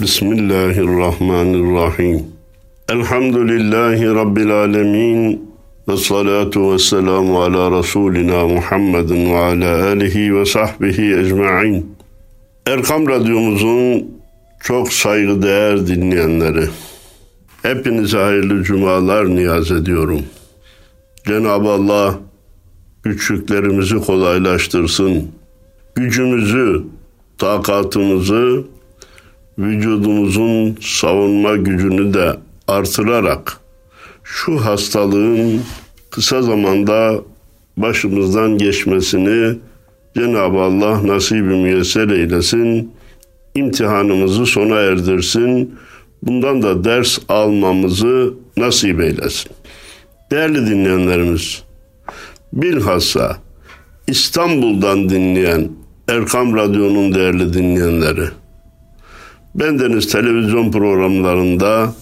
Bismillahirrahmanirrahim. Elhamdülillahi Rabbil alemin. Ve salatu ve selamu ala Resulina Muhammedin ve ala alihi ve sahbihi ecma'in. Erkam Radyomuzun çok saygıdeğer dinleyenleri. Hepinize hayırlı cumalar niyaz ediyorum. Cenab-ı Allah güçlüklerimizi kolaylaştırsın. Gücümüzü, takatımızı, vücudumuzun savunma gücünü de artırarak şu hastalığın kısa zamanda başımızdan geçmesini Cenab-ı Allah nasibi müyesser eylesin. İmtihanımızı sona erdirsin. Bundan da ders almamızı nasip eylesin. Değerli dinleyenlerimiz, bilhassa İstanbul'dan dinleyen Erkam Radyo'nun değerli dinleyenleri, bendeniz televizyon programlarında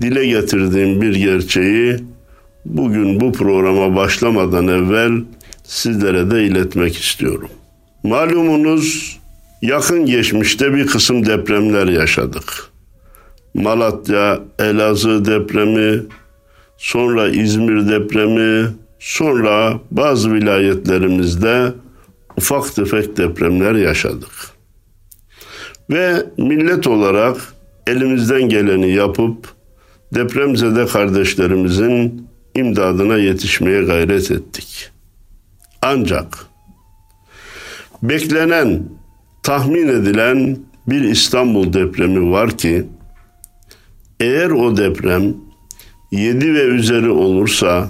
dile getirdiğim bir gerçeği bugün bu programa başlamadan evvel sizlere de iletmek istiyorum. Malumunuz yakın geçmişte bir kısım depremler yaşadık. Malatya, Elazığ depremi, sonra İzmir depremi, sonra bazı vilayetlerimizde ufak tefek depremler yaşadık. Ve millet olarak elimizden geleni yapıp depremzede kardeşlerimizin imdadına yetişmeye gayret ettik. Ancak beklenen, tahmin edilen bir İstanbul depremi var ki eğer o deprem 7 ve üzeri olursa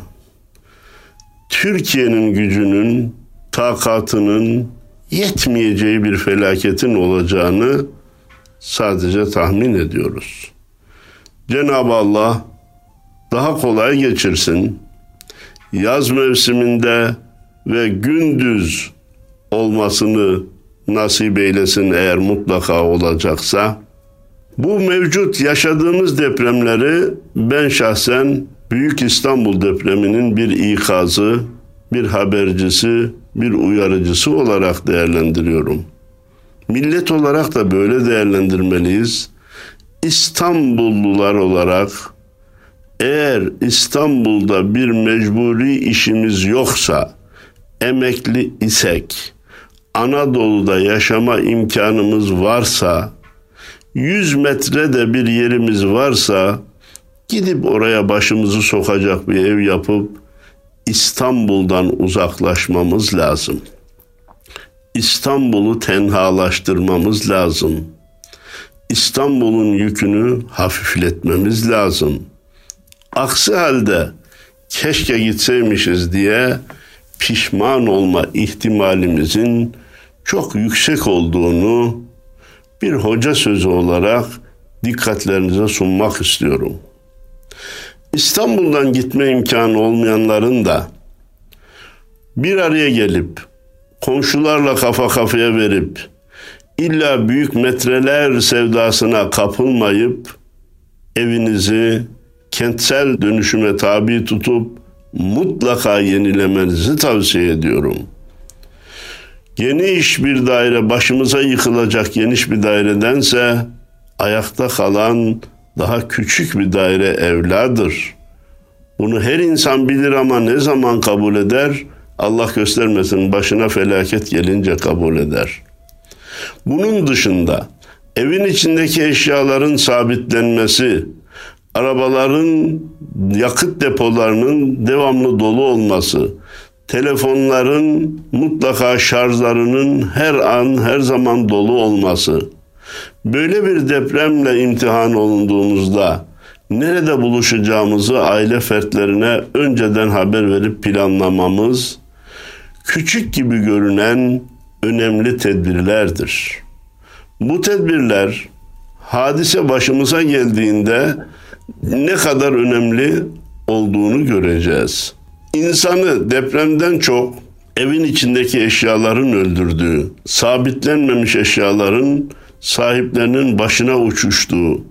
Türkiye'nin gücünün, takatının yetmeyeceği bir felaketin olacağını sadece tahmin ediyoruz. Cenab-ı Allah daha kolay geçirsin. Yaz mevsiminde ve gündüz olmasını nasip eylesin eğer mutlaka olacaksa. Bu mevcut yaşadığımız depremleri ben şahsen Büyük İstanbul depreminin bir ikazı, bir habercisi, bir uyarıcısı olarak değerlendiriyorum. Millet olarak da böyle değerlendirmeliyiz. İstanbullular olarak eğer İstanbul'da bir mecburi işimiz yoksa, emekli isek, Anadolu'da yaşama imkanımız varsa, 100 metrede bir yerimiz varsa, gidip oraya başımızı sokacak bir ev yapıp İstanbul'dan uzaklaşmamız lazım. İstanbul'u tenhalaştırmamız lazım.'' İstanbul'un yükünü hafifletmemiz lazım. Aksi halde keşke gitseymişiz diye pişman olma ihtimalimizin çok yüksek olduğunu bir hoca sözü olarak dikkatlerinize sunmak istiyorum. İstanbul'dan gitme imkanı olmayanların da bir araya gelip komşularla kafa kafaya verip İlla büyük metreler sevdasına kapılmayıp evinizi kentsel dönüşüme tabi tutup mutlaka yenilemenizi tavsiye ediyorum. Geniş bir daire başımıza yıkılacak geniş bir dairedense ayakta kalan daha küçük bir daire evladır. Bunu her insan bilir ama ne zaman kabul eder? Allah göstermesin başına felaket gelince kabul eder.'' Bunun dışında evin içindeki eşyaların sabitlenmesi, arabaların yakıt depolarının devamlı dolu olması, telefonların mutlaka şarjlarının her an her zaman dolu olması, böyle bir depremle imtihan olunduğumuzda nerede buluşacağımızı aile fertlerine önceden haber verip planlamamız, küçük gibi görünen önemli tedbirlerdir. Bu tedbirler hadise başımıza geldiğinde ne kadar önemli olduğunu göreceğiz. İnsanı depremden çok evin içindeki eşyaların öldürdüğü, sabitlenmemiş eşyaların sahiplerinin başına uçuştuğu,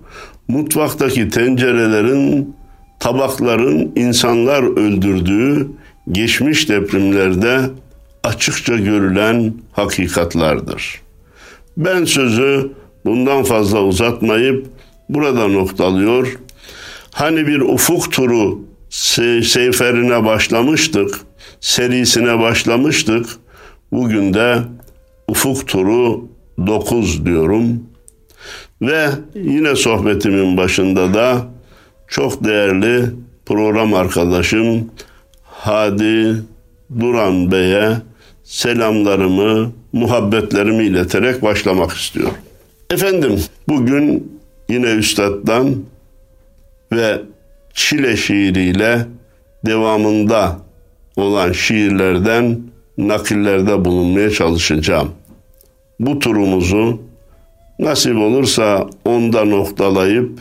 mutfaktaki tencerelerin, tabakların insanlar öldürdüğü geçmiş depremlerde açıkça görülen hakikatlardır. Ben sözü bundan fazla uzatmayıp burada noktalıyor. Hani bir ufuk turu seyferine başlamıştık, serisine başlamıştık. Bugün de ufuk turu 9 diyorum. Ve yine sohbetimin başında da çok değerli program arkadaşım Hadi Duran Bey'e selamlarımı, muhabbetlerimi ileterek başlamak istiyorum. Efendim bugün yine üstaddan ve Çile şiiriyle devamında olan şiirlerden nakillerde bulunmaya çalışacağım. Bu turumuzu nasip olursa onda noktalayıp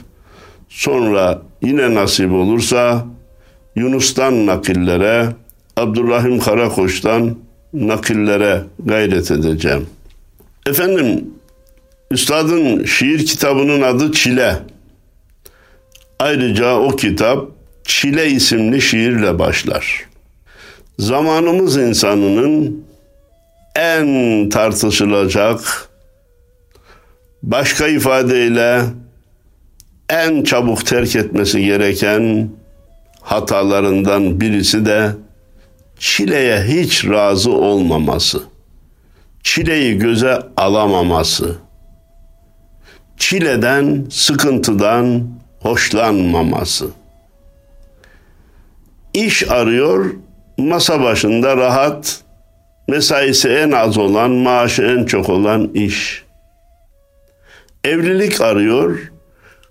sonra yine nasip olursa Yunus'tan nakillere, Abdurrahim Karakoç'tan nakillere gayret edeceğim. Efendim, Üstadın şiir kitabının adı Çile. Ayrıca o kitap Çile isimli şiirle başlar. Zamanımız insanının en tartışılacak, başka ifadeyle en çabuk terk etmesi gereken hatalarından birisi de çileye hiç razı olmaması. Çileyi göze alamaması. Çileden, sıkıntıdan hoşlanmaması. İş arıyor, masa başında rahat, mesaisi en az olan, maaşı en çok olan iş. Evlilik arıyor,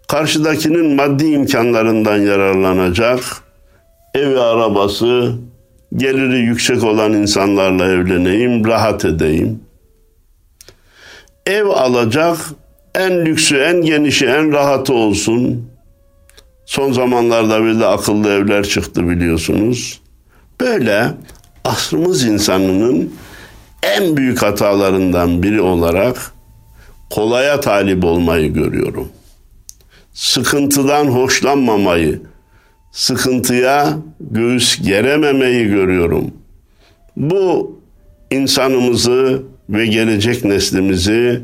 karşıdakinin maddi imkanlarından yararlanacak, evi arabası, geliri yüksek olan insanlarla evleneyim, rahat edeyim. Ev alacak, en lüksü, en genişi, en rahatı olsun. Son zamanlarda bir de akıllı evler çıktı biliyorsunuz. Böyle asrımız insanının en büyük hatalarından biri olarak kolaya talip olmayı görüyorum. Sıkıntıdan hoşlanmamayı, sıkıntıya göğüs gerememeyi görüyorum. Bu insanımızı ve gelecek neslimizi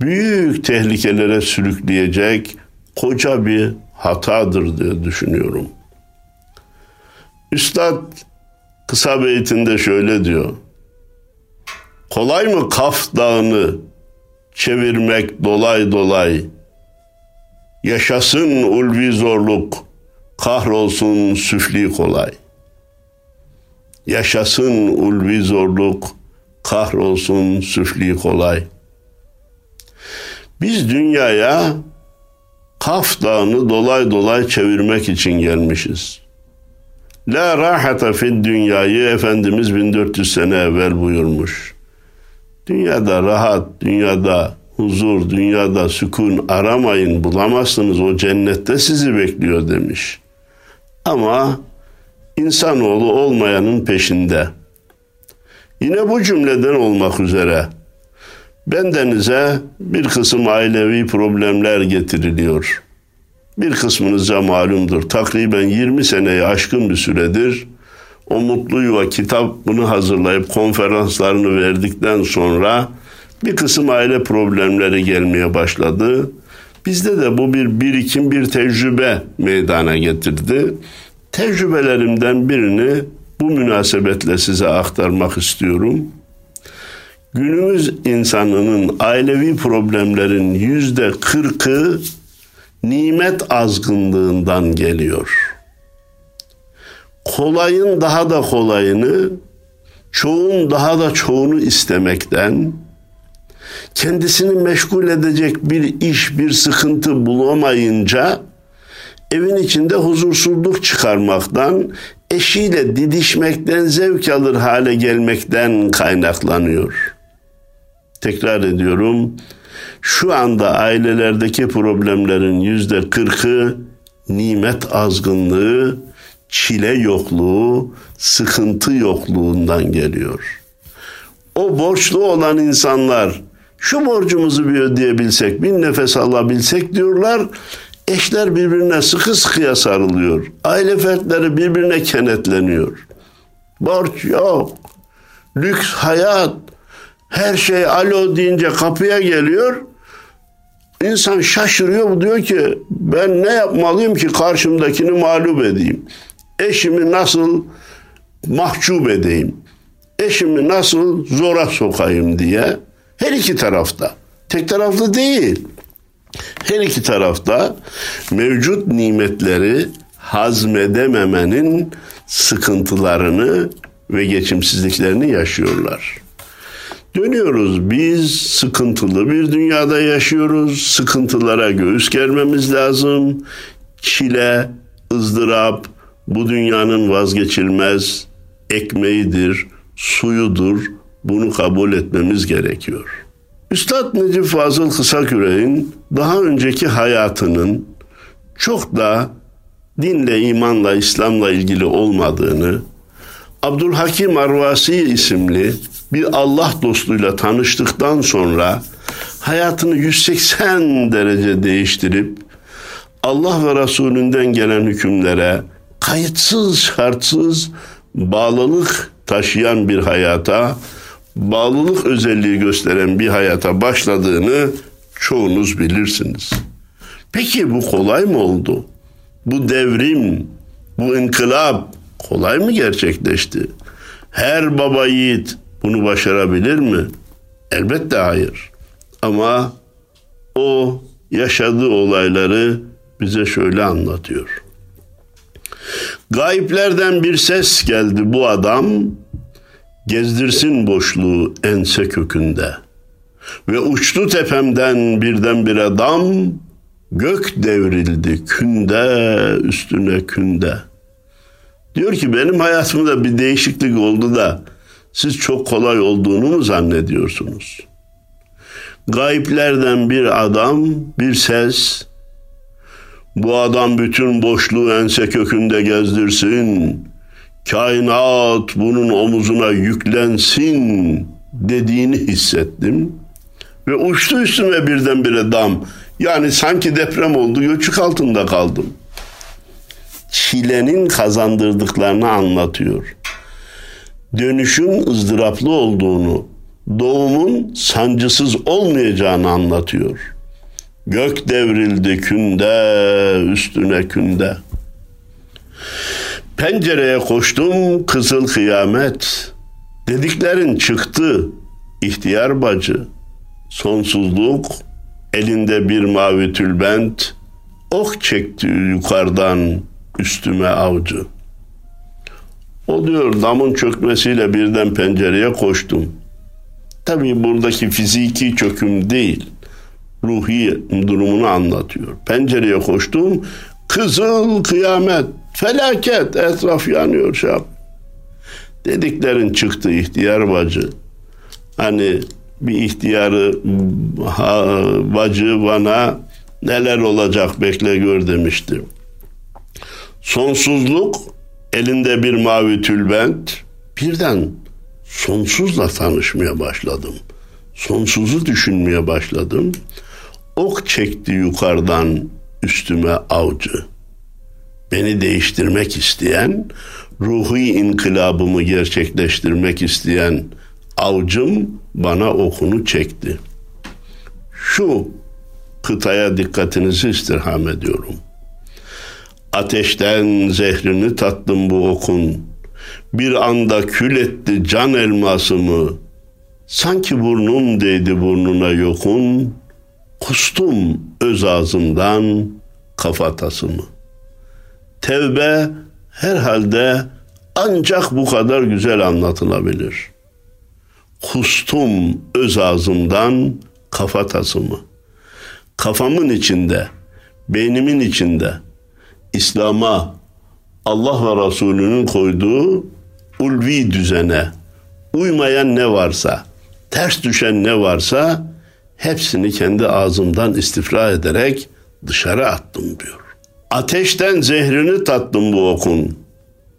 büyük tehlikelere sürükleyecek koca bir hatadır diye düşünüyorum. Üstad kısa beytinde şöyle diyor. Kolay mı Kaf Dağı'nı çevirmek dolay dolay? Yaşasın ulvi zorluk, kahrolsun süfli kolay. Yaşasın ulvi zorluk, kahrolsun süfli kolay. Biz dünyaya Kaf Dağı'nı dolay dolay çevirmek için gelmişiz. La rahata fid dünyayı Efendimiz 1400 sene evvel buyurmuş. Dünyada rahat, dünyada huzur, dünyada sükun aramayın bulamazsınız o cennette sizi bekliyor demiş. Ama insanoğlu olmayanın peşinde. Yine bu cümleden olmak üzere bendenize bir kısım ailevi problemler getiriliyor. Bir kısmınızca malumdur. Takriben 20 seneyi aşkın bir süredir o mutlu yuva kitabını hazırlayıp konferanslarını verdikten sonra bir kısım aile problemleri gelmeye başladı. Bizde de bu bir birikim, bir tecrübe meydana getirdi. Tecrübelerimden birini bu münasebetle size aktarmak istiyorum. Günümüz insanının ailevi problemlerin yüzde kırkı nimet azgınlığından geliyor. Kolayın daha da kolayını, çoğun daha da çoğunu istemekten, kendisini meşgul edecek bir iş, bir sıkıntı bulamayınca evin içinde huzursuzluk çıkarmaktan, eşiyle didişmekten zevk alır hale gelmekten kaynaklanıyor. Tekrar ediyorum. Şu anda ailelerdeki problemlerin yüzde kırkı nimet azgınlığı, çile yokluğu, sıkıntı yokluğundan geliyor. O borçlu olan insanlar şu borcumuzu bir ödeyebilsek, bir nefes alabilsek diyorlar. Eşler birbirine sıkı sıkıya sarılıyor. Aile fertleri birbirine kenetleniyor. Borç yok. Lüks hayat. Her şey alo deyince kapıya geliyor. İnsan şaşırıyor bu diyor ki ben ne yapmalıyım ki karşımdakini mağlup edeyim. Eşimi nasıl mahcup edeyim. Eşimi nasıl zora sokayım diye her iki tarafta. Tek taraflı değil. Her iki tarafta mevcut nimetleri hazmedememenin sıkıntılarını ve geçimsizliklerini yaşıyorlar. Dönüyoruz biz sıkıntılı bir dünyada yaşıyoruz. Sıkıntılara göğüs germemiz lazım. Çile, ızdırap bu dünyanın vazgeçilmez ekmeğidir, suyudur. Bunu kabul etmemiz gerekiyor. Üstad Necip Fazıl Kısaküre'nin daha önceki hayatının çok da dinle, imanla, İslam'la ilgili olmadığını, Abdülhakim Arvasi isimli bir Allah dostuyla tanıştıktan sonra hayatını 180 derece değiştirip Allah ve Resulünden gelen hükümlere kayıtsız şartsız bağlılık taşıyan bir hayata, bağlılık özelliği gösteren bir hayata başladığını çoğunuz bilirsiniz. Peki bu kolay mı oldu? Bu devrim, bu inkılap kolay mı gerçekleşti? Her baba yiğit bunu başarabilir mi? Elbette hayır. Ama o yaşadığı olayları bize şöyle anlatıyor. Gayiplerden bir ses geldi bu adam gezdirsin boşluğu ense kökünde. Ve uçtu tepemden birdenbire dam gök devrildi künde üstüne künde. Diyor ki benim hayatımda bir değişiklik oldu da siz çok kolay olduğunu mu zannediyorsunuz? Gayiplerden bir adam, bir ses, bu adam bütün boşluğu ense kökünde gezdirsin, kainat bunun omuzuna yüklensin dediğini hissettim. Ve uçtu üstüme birdenbire dam. Yani sanki deprem oldu, göçük altında kaldım. Çilenin kazandırdıklarını anlatıyor dönüşün ızdıraplı olduğunu, doğumun sancısız olmayacağını anlatıyor. Gök devrildi künde, üstüne künde. Pencereye koştum kızıl kıyamet. Dediklerin çıktı ihtiyar bacı. Sonsuzluk elinde bir mavi tülbent ok çekti yukarıdan üstüme avcı.'' O diyor damın çökmesiyle birden pencereye koştum. Tabii buradaki fiziki çöküm değil, ruhi durumunu anlatıyor. Pencereye koştum, kızıl kıyamet, felaket, etraf yanıyor şap. Dediklerin çıktı ihtiyar bacı. Hani bir ihtiyarı ha, bacı bana neler olacak bekle gör demişti. Sonsuzluk elinde bir mavi tülbent birden sonsuzla tanışmaya başladım. Sonsuzu düşünmeye başladım. Ok çekti yukarıdan üstüme avcı. Beni değiştirmek isteyen, ruhi inkılabımı gerçekleştirmek isteyen avcım bana okunu çekti. Şu kıtaya dikkatinizi istirham ediyorum.'' Ateşten zehrini tattım bu okun. Bir anda kül etti can elmasımı. Sanki burnum değdi burnuna yokun. Kustum öz ağzımdan kafatasımı. Tevbe herhalde ancak bu kadar güzel anlatılabilir. Kustum öz ağzımdan kafatasımı. Kafamın içinde, beynimin içinde, İslam'a Allah ve Resulü'nün koyduğu ulvi düzene uymayan ne varsa, ters düşen ne varsa hepsini kendi ağzımdan istifra ederek dışarı attım diyor. Ateşten zehrini tattım bu okun.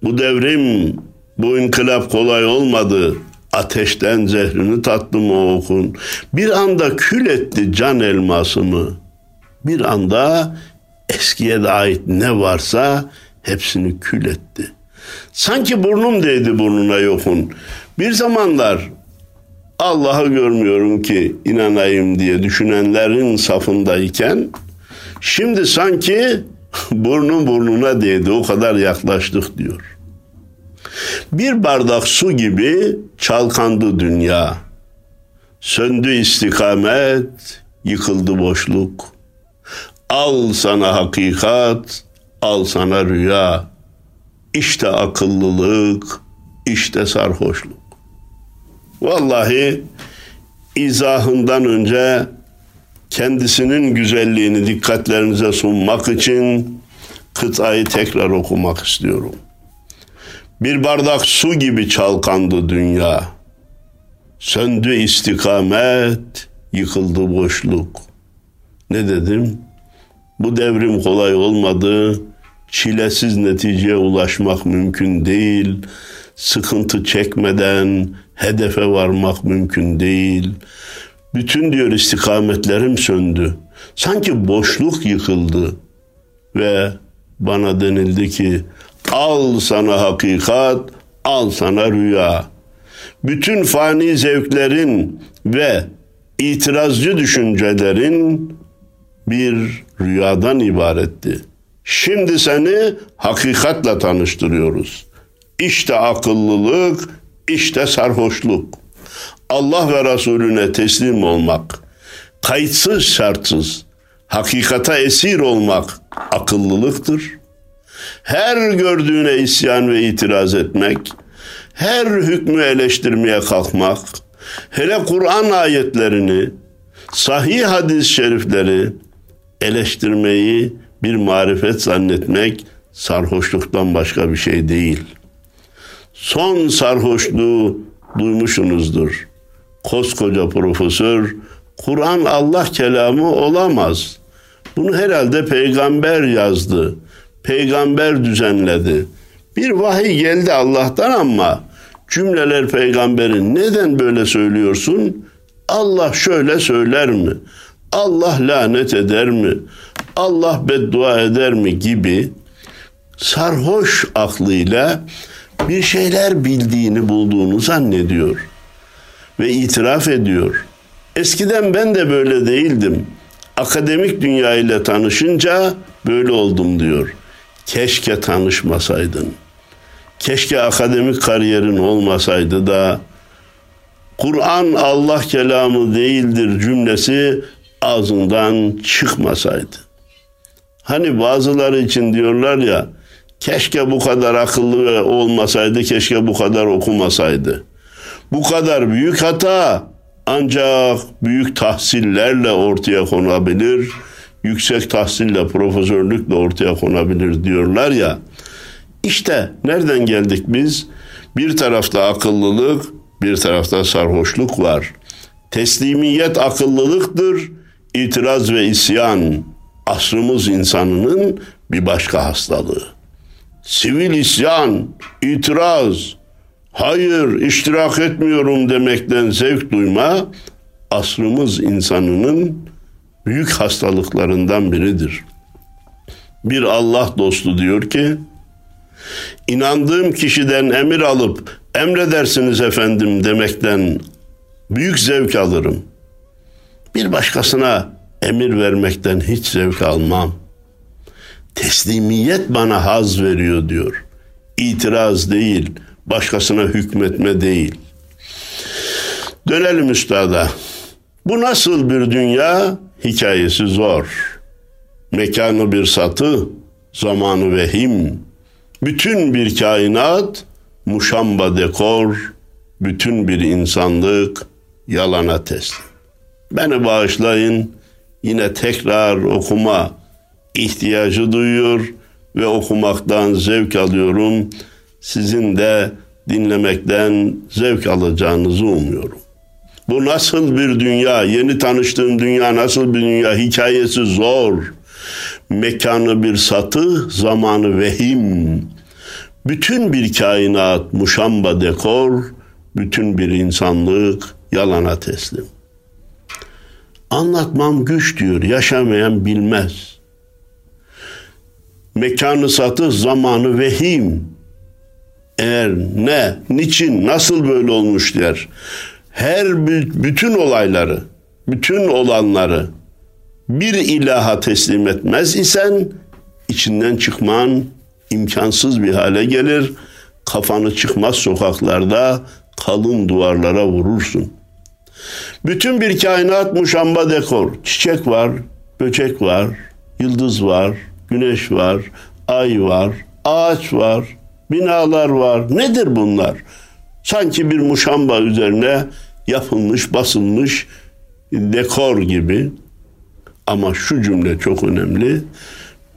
Bu devrim, bu inkılap kolay olmadı. Ateşten zehrini tattım o okun. Bir anda kül etti can elmasımı. Bir anda eskiye de ait ne varsa hepsini kül etti. Sanki burnum değdi burnuna yokun. Bir zamanlar Allah'ı görmüyorum ki inanayım diye düşünenlerin safındayken şimdi sanki burnun burnuna değdi o kadar yaklaştık diyor. Bir bardak su gibi çalkandı dünya. Söndü istikamet, yıkıldı boşluk. Al sana hakikat, al sana rüya. İşte akıllılık, işte sarhoşluk. Vallahi izahından önce kendisinin güzelliğini dikkatlerinize sunmak için kıtayı tekrar okumak istiyorum. Bir bardak su gibi çalkandı dünya. Söndü istikamet, yıkıldı boşluk. Ne dedim? Bu devrim kolay olmadı. Çilesiz neticeye ulaşmak mümkün değil. Sıkıntı çekmeden hedefe varmak mümkün değil. Bütün diyor istikametlerim söndü. Sanki boşluk yıkıldı ve bana denildi ki al sana hakikat, al sana rüya. Bütün fani zevklerin ve itirazcı düşüncelerin bir rüyadan ibaretti. Şimdi seni hakikatle tanıştırıyoruz. İşte akıllılık, işte sarhoşluk. Allah ve Resulüne teslim olmak, kayıtsız şartsız, hakikata esir olmak akıllılıktır. Her gördüğüne isyan ve itiraz etmek, her hükmü eleştirmeye kalkmak, hele Kur'an ayetlerini, sahih hadis-i şerifleri eleştirmeyi bir marifet zannetmek sarhoşluktan başka bir şey değil. Son sarhoşluğu duymuşsunuzdur. Koskoca profesör Kur'an Allah kelamı olamaz. Bunu herhalde peygamber yazdı. Peygamber düzenledi. Bir vahiy geldi Allah'tan ama cümleler peygamberin neden böyle söylüyorsun? Allah şöyle söyler mi? Allah lanet eder mi? Allah beddua eder mi gibi sarhoş aklıyla bir şeyler bildiğini bulduğunu zannediyor ve itiraf ediyor. Eskiden ben de böyle değildim. Akademik dünya ile tanışınca böyle oldum diyor. Keşke tanışmasaydın. Keşke akademik kariyerin olmasaydı da Kur'an Allah kelamı değildir cümlesi ağzından çıkmasaydı. Hani bazıları için diyorlar ya keşke bu kadar akıllı olmasaydı, keşke bu kadar okumasaydı. Bu kadar büyük hata ancak büyük tahsillerle ortaya konabilir, yüksek tahsille, profesörlükle ortaya konabilir diyorlar ya. İşte nereden geldik biz? Bir tarafta akıllılık, bir tarafta sarhoşluk var. Teslimiyet akıllılıktır, itiraz ve isyan asrımız insanının bir başka hastalığı. Sivil isyan, itiraz, hayır iştirak etmiyorum demekten zevk duyma asrımız insanının büyük hastalıklarından biridir. Bir Allah dostu diyor ki, inandığım kişiden emir alıp emredersiniz efendim demekten büyük zevk alırım. Bir başkasına emir vermekten hiç zevk almam. Teslimiyet bana haz veriyor diyor. İtiraz değil, başkasına hükmetme değil. Dönelim üstada. Bu nasıl bir dünya? Hikayesi zor. Mekanı bir satı, zamanı vehim. Bütün bir kainat, muşamba dekor, bütün bir insanlık yalana teslim. Beni bağışlayın, yine tekrar okuma ihtiyacı duyuyor ve okumaktan zevk alıyorum. Sizin de dinlemekten zevk alacağınızı umuyorum. Bu nasıl bir dünya? Yeni tanıştığım dünya nasıl bir dünya? Hikayesi zor. Mekanı bir satı, zamanı vehim. Bütün bir kainat muşamba dekor, bütün bir insanlık yalana teslim. Anlatmam güç diyor, yaşamayan bilmez. Mekanı satı, zamanı vehim. Eğer ne, niçin, nasıl böyle olmuş der. her bütün olayları, bütün olanları bir ilaha teslim etmez isen içinden çıkman imkansız bir hale gelir. Kafanı çıkmaz sokaklarda kalın duvarlara vurursun. Bütün bir kainat muşamba dekor. Çiçek var, böcek var, yıldız var, güneş var, ay var, ağaç var, binalar var. Nedir bunlar? Sanki bir muşamba üzerine yapılmış, basılmış dekor gibi. Ama şu cümle çok önemli.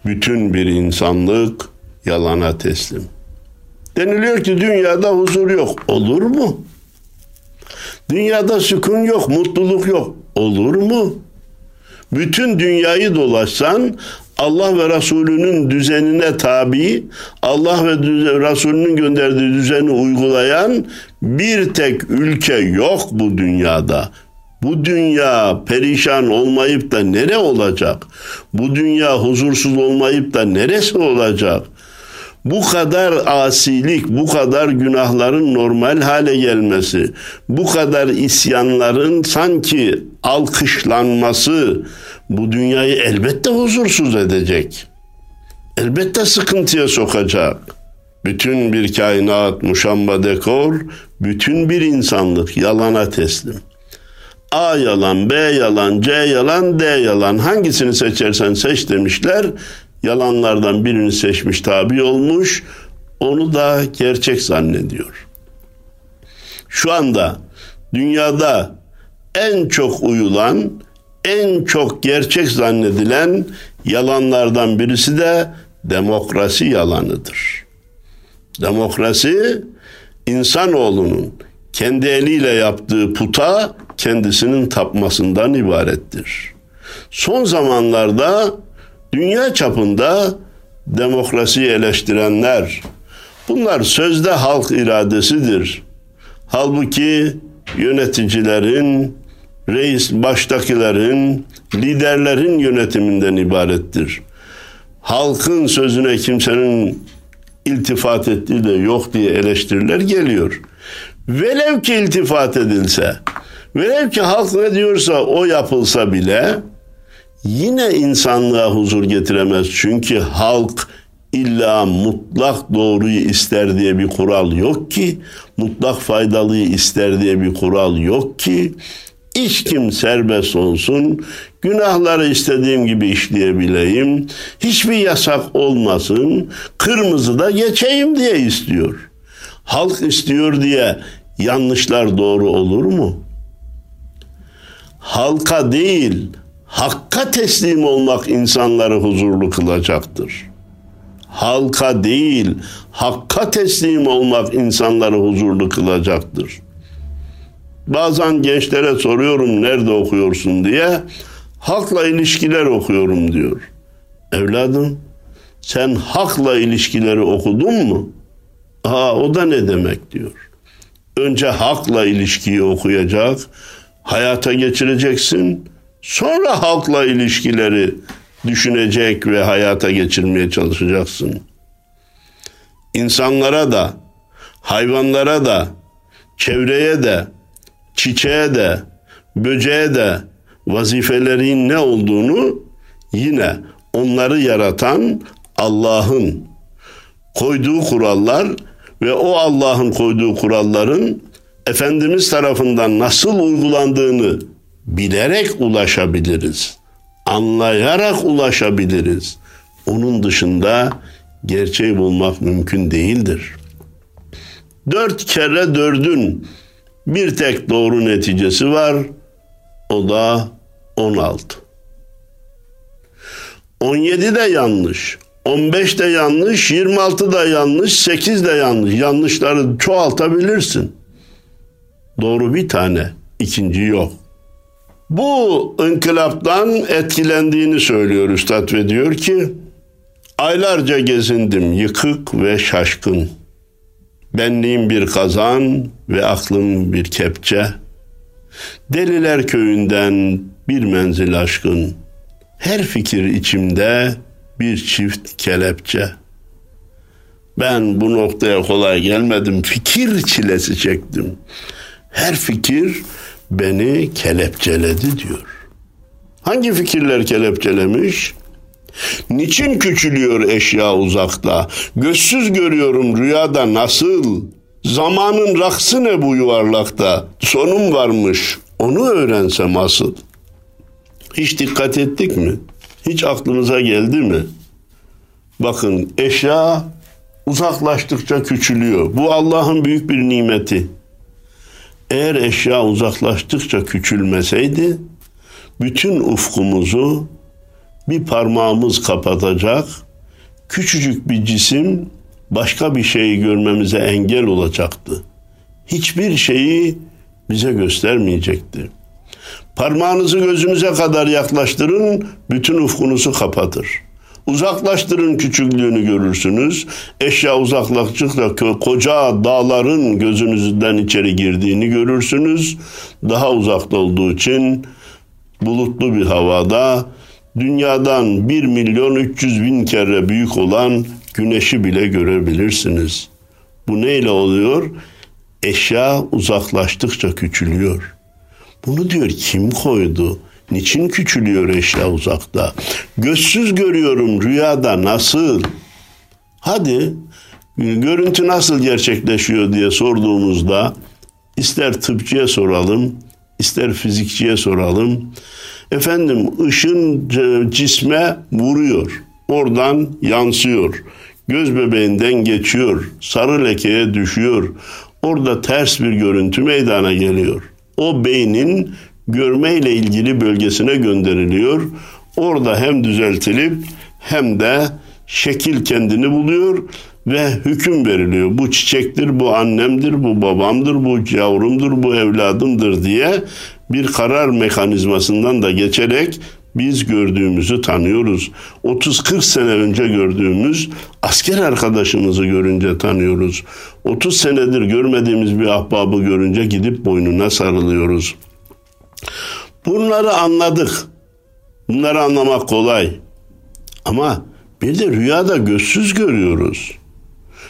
Bütün bir insanlık yalana teslim. Deniliyor ki dünyada huzur yok. Olur mu? Dünyada sükun yok, mutluluk yok. Olur mu? Bütün dünyayı dolaşsan Allah ve Resulünün düzenine tabi, Allah ve Resulünün gönderdiği düzeni uygulayan bir tek ülke yok bu dünyada. Bu dünya perişan olmayıp da nere olacak? Bu dünya huzursuz olmayıp da neresi olacak? Bu kadar asilik, bu kadar günahların normal hale gelmesi, bu kadar isyanların sanki alkışlanması bu dünyayı elbette huzursuz edecek. Elbette sıkıntıya sokacak. Bütün bir kainat muşamba dekor, bütün bir insanlık yalana teslim. A yalan, B yalan, C yalan, D yalan. Hangisini seçersen seç demişler yalanlardan birini seçmiş tabi olmuş onu da gerçek zannediyor. Şu anda dünyada en çok uyulan, en çok gerçek zannedilen yalanlardan birisi de demokrasi yalanıdır. Demokrasi insanoğlunun kendi eliyle yaptığı puta kendisinin tapmasından ibarettir. Son zamanlarda Dünya çapında demokrasiyi eleştirenler, bunlar sözde halk iradesidir. Halbuki yöneticilerin, reis baştakilerin, liderlerin yönetiminden ibarettir. Halkın sözüne kimsenin iltifat ettiği de yok diye eleştiriler geliyor. Velev ki iltifat edilse, velev ki halk ne diyorsa o yapılsa bile yine insanlığa huzur getiremez. Çünkü halk illa mutlak doğruyu ister diye bir kural yok ki, mutlak faydalıyı ister diye bir kural yok ki. İçkim serbest olsun, günahları istediğim gibi işleyebileyim, hiçbir yasak olmasın, kırmızı da geçeyim diye istiyor. Halk istiyor diye yanlışlar doğru olur mu? Halka değil, Hakka teslim olmak insanları huzurlu kılacaktır. Halka değil, hakka teslim olmak insanları huzurlu kılacaktır. Bazen gençlere soruyorum nerede okuyorsun diye. Hakla ilişkiler okuyorum diyor. Evladım sen hakla ilişkileri okudun mu? Aa o da ne demek diyor. Önce hakla ilişkiyi okuyacak, hayata geçireceksin Sonra halkla ilişkileri düşünecek ve hayata geçirmeye çalışacaksın. İnsanlara da, hayvanlara da, çevreye de, çiçeğe de, böceğe de vazifelerin ne olduğunu yine onları yaratan Allah'ın koyduğu kurallar ve o Allah'ın koyduğu kuralların Efendimiz tarafından nasıl uygulandığını bilerek ulaşabiliriz. Anlayarak ulaşabiliriz. Onun dışında gerçeği bulmak mümkün değildir. Dört kere dördün bir tek doğru neticesi var. O da 16. 17 de yanlış. 15 de yanlış, 26 da yanlış, 8 de yanlış. Yanlışları çoğaltabilirsin. Doğru bir tane, ikinci yok. Bu inkılaptan etkilendiğini söylüyor Üstad ve diyor ki aylarca gezindim yıkık ve şaşkın. Benliğim bir kazan ve aklım bir kepçe. Deliler köyünden bir menzil aşkın. Her fikir içimde bir çift kelepçe. Ben bu noktaya kolay gelmedim. Fikir çilesi çektim. Her fikir beni kelepçeledi diyor. Hangi fikirler kelepçelemiş? Niçin küçülüyor eşya uzakta? Gözsüz görüyorum rüyada nasıl? Zamanın raksı ne bu yuvarlakta? Sonum varmış, onu öğrensem asıl. Hiç dikkat ettik mi? Hiç aklımıza geldi mi? Bakın eşya uzaklaştıkça küçülüyor. Bu Allah'ın büyük bir nimeti. Eğer eşya uzaklaştıkça küçülmeseydi bütün ufkumuzu bir parmağımız kapatacak küçücük bir cisim başka bir şeyi görmemize engel olacaktı. Hiçbir şeyi bize göstermeyecekti. Parmağınızı gözünüze kadar yaklaştırın, bütün ufkunuzu kapatır. Uzaklaştırın küçüklüğünü görürsünüz. Eşya uzaklaştıkça koca dağların gözünüzden içeri girdiğini görürsünüz. Daha uzakta olduğu için bulutlu bir havada dünyadan 1 milyon 300 bin kere büyük olan güneşi bile görebilirsiniz. Bu neyle oluyor? Eşya uzaklaştıkça küçülüyor. Bunu diyor kim koydu? Niçin küçülüyor eşya uzakta? Gözsüz görüyorum rüyada nasıl? Hadi görüntü nasıl gerçekleşiyor diye sorduğumuzda ister tıpçıya soralım, ister fizikçiye soralım. Efendim ışın cisme vuruyor. Oradan yansıyor. Göz bebeğinden geçiyor. Sarı lekeye düşüyor. Orada ters bir görüntü meydana geliyor. O beynin görmeyle ilgili bölgesine gönderiliyor. Orada hem düzeltilip hem de şekil kendini buluyor ve hüküm veriliyor. Bu çiçektir, bu annemdir, bu babamdır, bu yavrumdur, bu evladımdır diye bir karar mekanizmasından da geçerek biz gördüğümüzü tanıyoruz. 30-40 sene önce gördüğümüz asker arkadaşımızı görünce tanıyoruz. 30 senedir görmediğimiz bir ahbabı görünce gidip boynuna sarılıyoruz. Bunları anladık. Bunları anlamak kolay. Ama bir de rüyada gözsüz görüyoruz.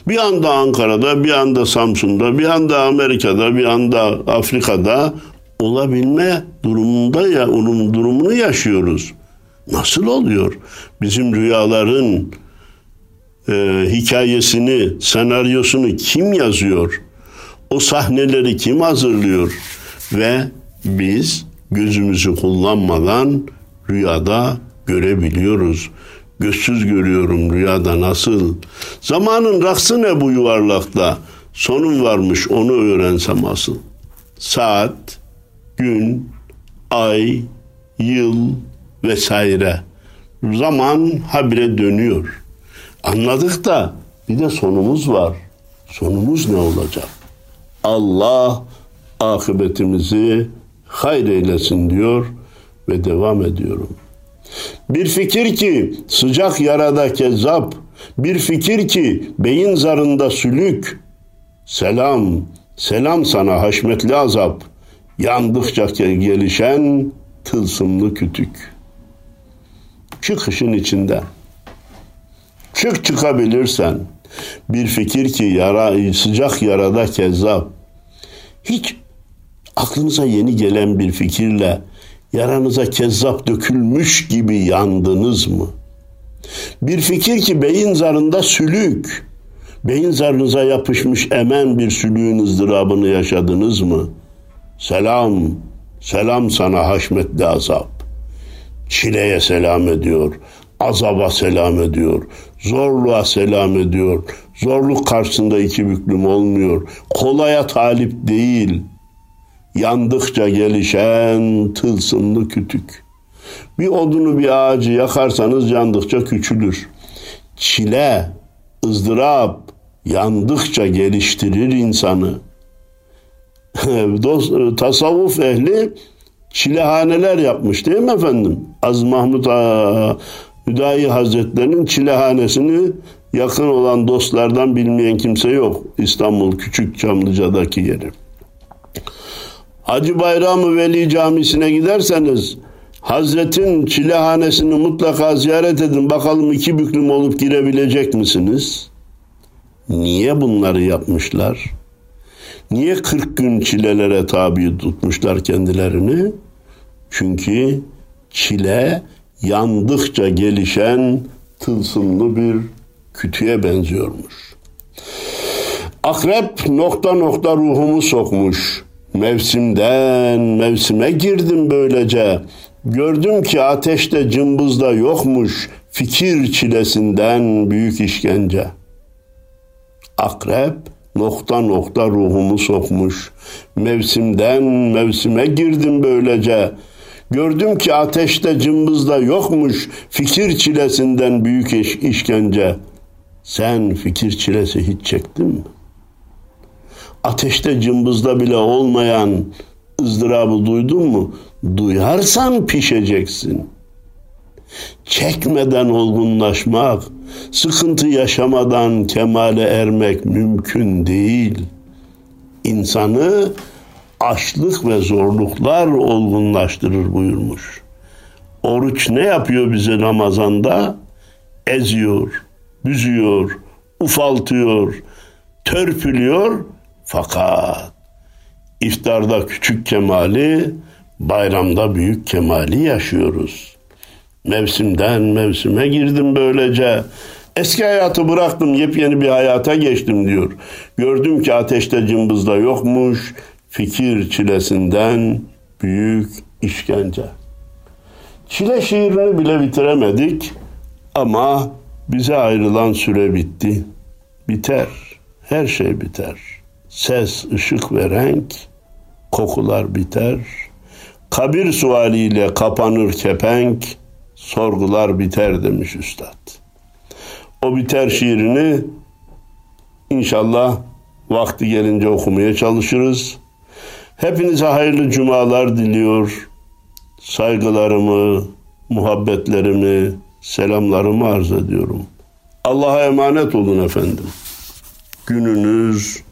Bir anda Ankara'da, bir anda Samsun'da, bir anda Amerika'da, bir anda Afrika'da olabilme durumunda ya onun durumunu yaşıyoruz. Nasıl oluyor? Bizim rüyaların e, hikayesini, senaryosunu kim yazıyor? O sahneleri kim hazırlıyor? Ve biz gözümüzü kullanmadan rüyada görebiliyoruz. Gözsüz görüyorum rüyada nasıl? Zamanın raksı ne bu yuvarlakta? Sonum varmış onu öğrensem asıl. Saat, gün, ay, yıl vesaire. Zaman habire dönüyor. Anladık da bir de sonumuz var. Sonumuz ne olacak? Allah akıbetimizi hayır eylesin diyor ve devam ediyorum. Bir fikir ki sıcak yarada kezzap, bir fikir ki beyin zarında sülük. Selam, selam sana haşmetli azap, yandıkça gelişen tılsımlı kütük. Çık işin içinden. Çık çıkabilirsen. Bir fikir ki yara, sıcak yarada kezzap. Hiç aklınıza yeni gelen bir fikirle yaranıza kezzap dökülmüş gibi yandınız mı? Bir fikir ki beyin zarında sülük, beyin zarınıza yapışmış emen bir sülüğün ızdırabını yaşadınız mı? Selam, selam sana haşmetli azap. Çileye selam ediyor, azaba selam ediyor, zorluğa selam ediyor. Zorluk karşısında iki büklüm olmuyor. Kolaya talip değil.'' Yandıkça gelişen tılsımlı kütük. Bir odunu bir ağacı yakarsanız yandıkça küçülür. Çile, ızdırap yandıkça geliştirir insanı. Dost, tasavvuf ehli çilehaneler yapmış değil mi efendim? Az Mahmut Hüdayi Hazretlerinin çilehanesini yakın olan dostlardan bilmeyen kimse yok. İstanbul Küçük Çamlıca'daki yeri. Hacı Bayramı Veli Camisi'ne giderseniz Hazretin çilehanesini mutlaka ziyaret edin. Bakalım iki büklüm olup girebilecek misiniz? Niye bunları yapmışlar? Niye 40 gün çilelere tabi tutmuşlar kendilerini? Çünkü çile yandıkça gelişen tılsımlı bir kütüye benziyormuş. Akrep nokta nokta ruhumu sokmuş. Mevsimden mevsime girdim böylece. Gördüm ki ateşte cımbızda yokmuş fikir çilesinden büyük işkence. Akrep nokta nokta ruhumu sokmuş. Mevsimden mevsime girdim böylece. Gördüm ki ateşte cımbızda yokmuş fikir çilesinden büyük iş, işkence. Sen fikir çilesi hiç çektin mi? Ateşte cımbızda bile olmayan ızdırabı duydun mu? Duyarsan pişeceksin. Çekmeden olgunlaşmak, sıkıntı yaşamadan kemale ermek mümkün değil. İnsanı açlık ve zorluklar olgunlaştırır buyurmuş. Oruç ne yapıyor bize Ramazan'da? Eziyor, büzüyor, ufaltıyor, törpülüyor fakat iftarda küçük kemali, bayramda büyük kemali yaşıyoruz. Mevsimden mevsime girdim böylece. Eski hayatı bıraktım, yepyeni bir hayata geçtim diyor. Gördüm ki ateşte cımbızda yokmuş, fikir çilesinden büyük işkence. Çile şiirini bile bitiremedik ama bize ayrılan süre bitti. Biter, her şey biter. Ses, ışık ve renk, kokular biter. Kabir sualiyle kapanır kepenk, sorgular biter demiş üstad. O biter şiirini inşallah vakti gelince okumaya çalışırız. Hepinize hayırlı cumalar diliyor. Saygılarımı, muhabbetlerimi, selamlarımı arz ediyorum. Allah'a emanet olun efendim. Gününüz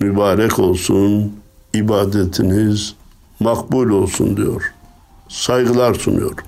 mübarek olsun, ibadetiniz makbul olsun diyor. Saygılar sunuyorum.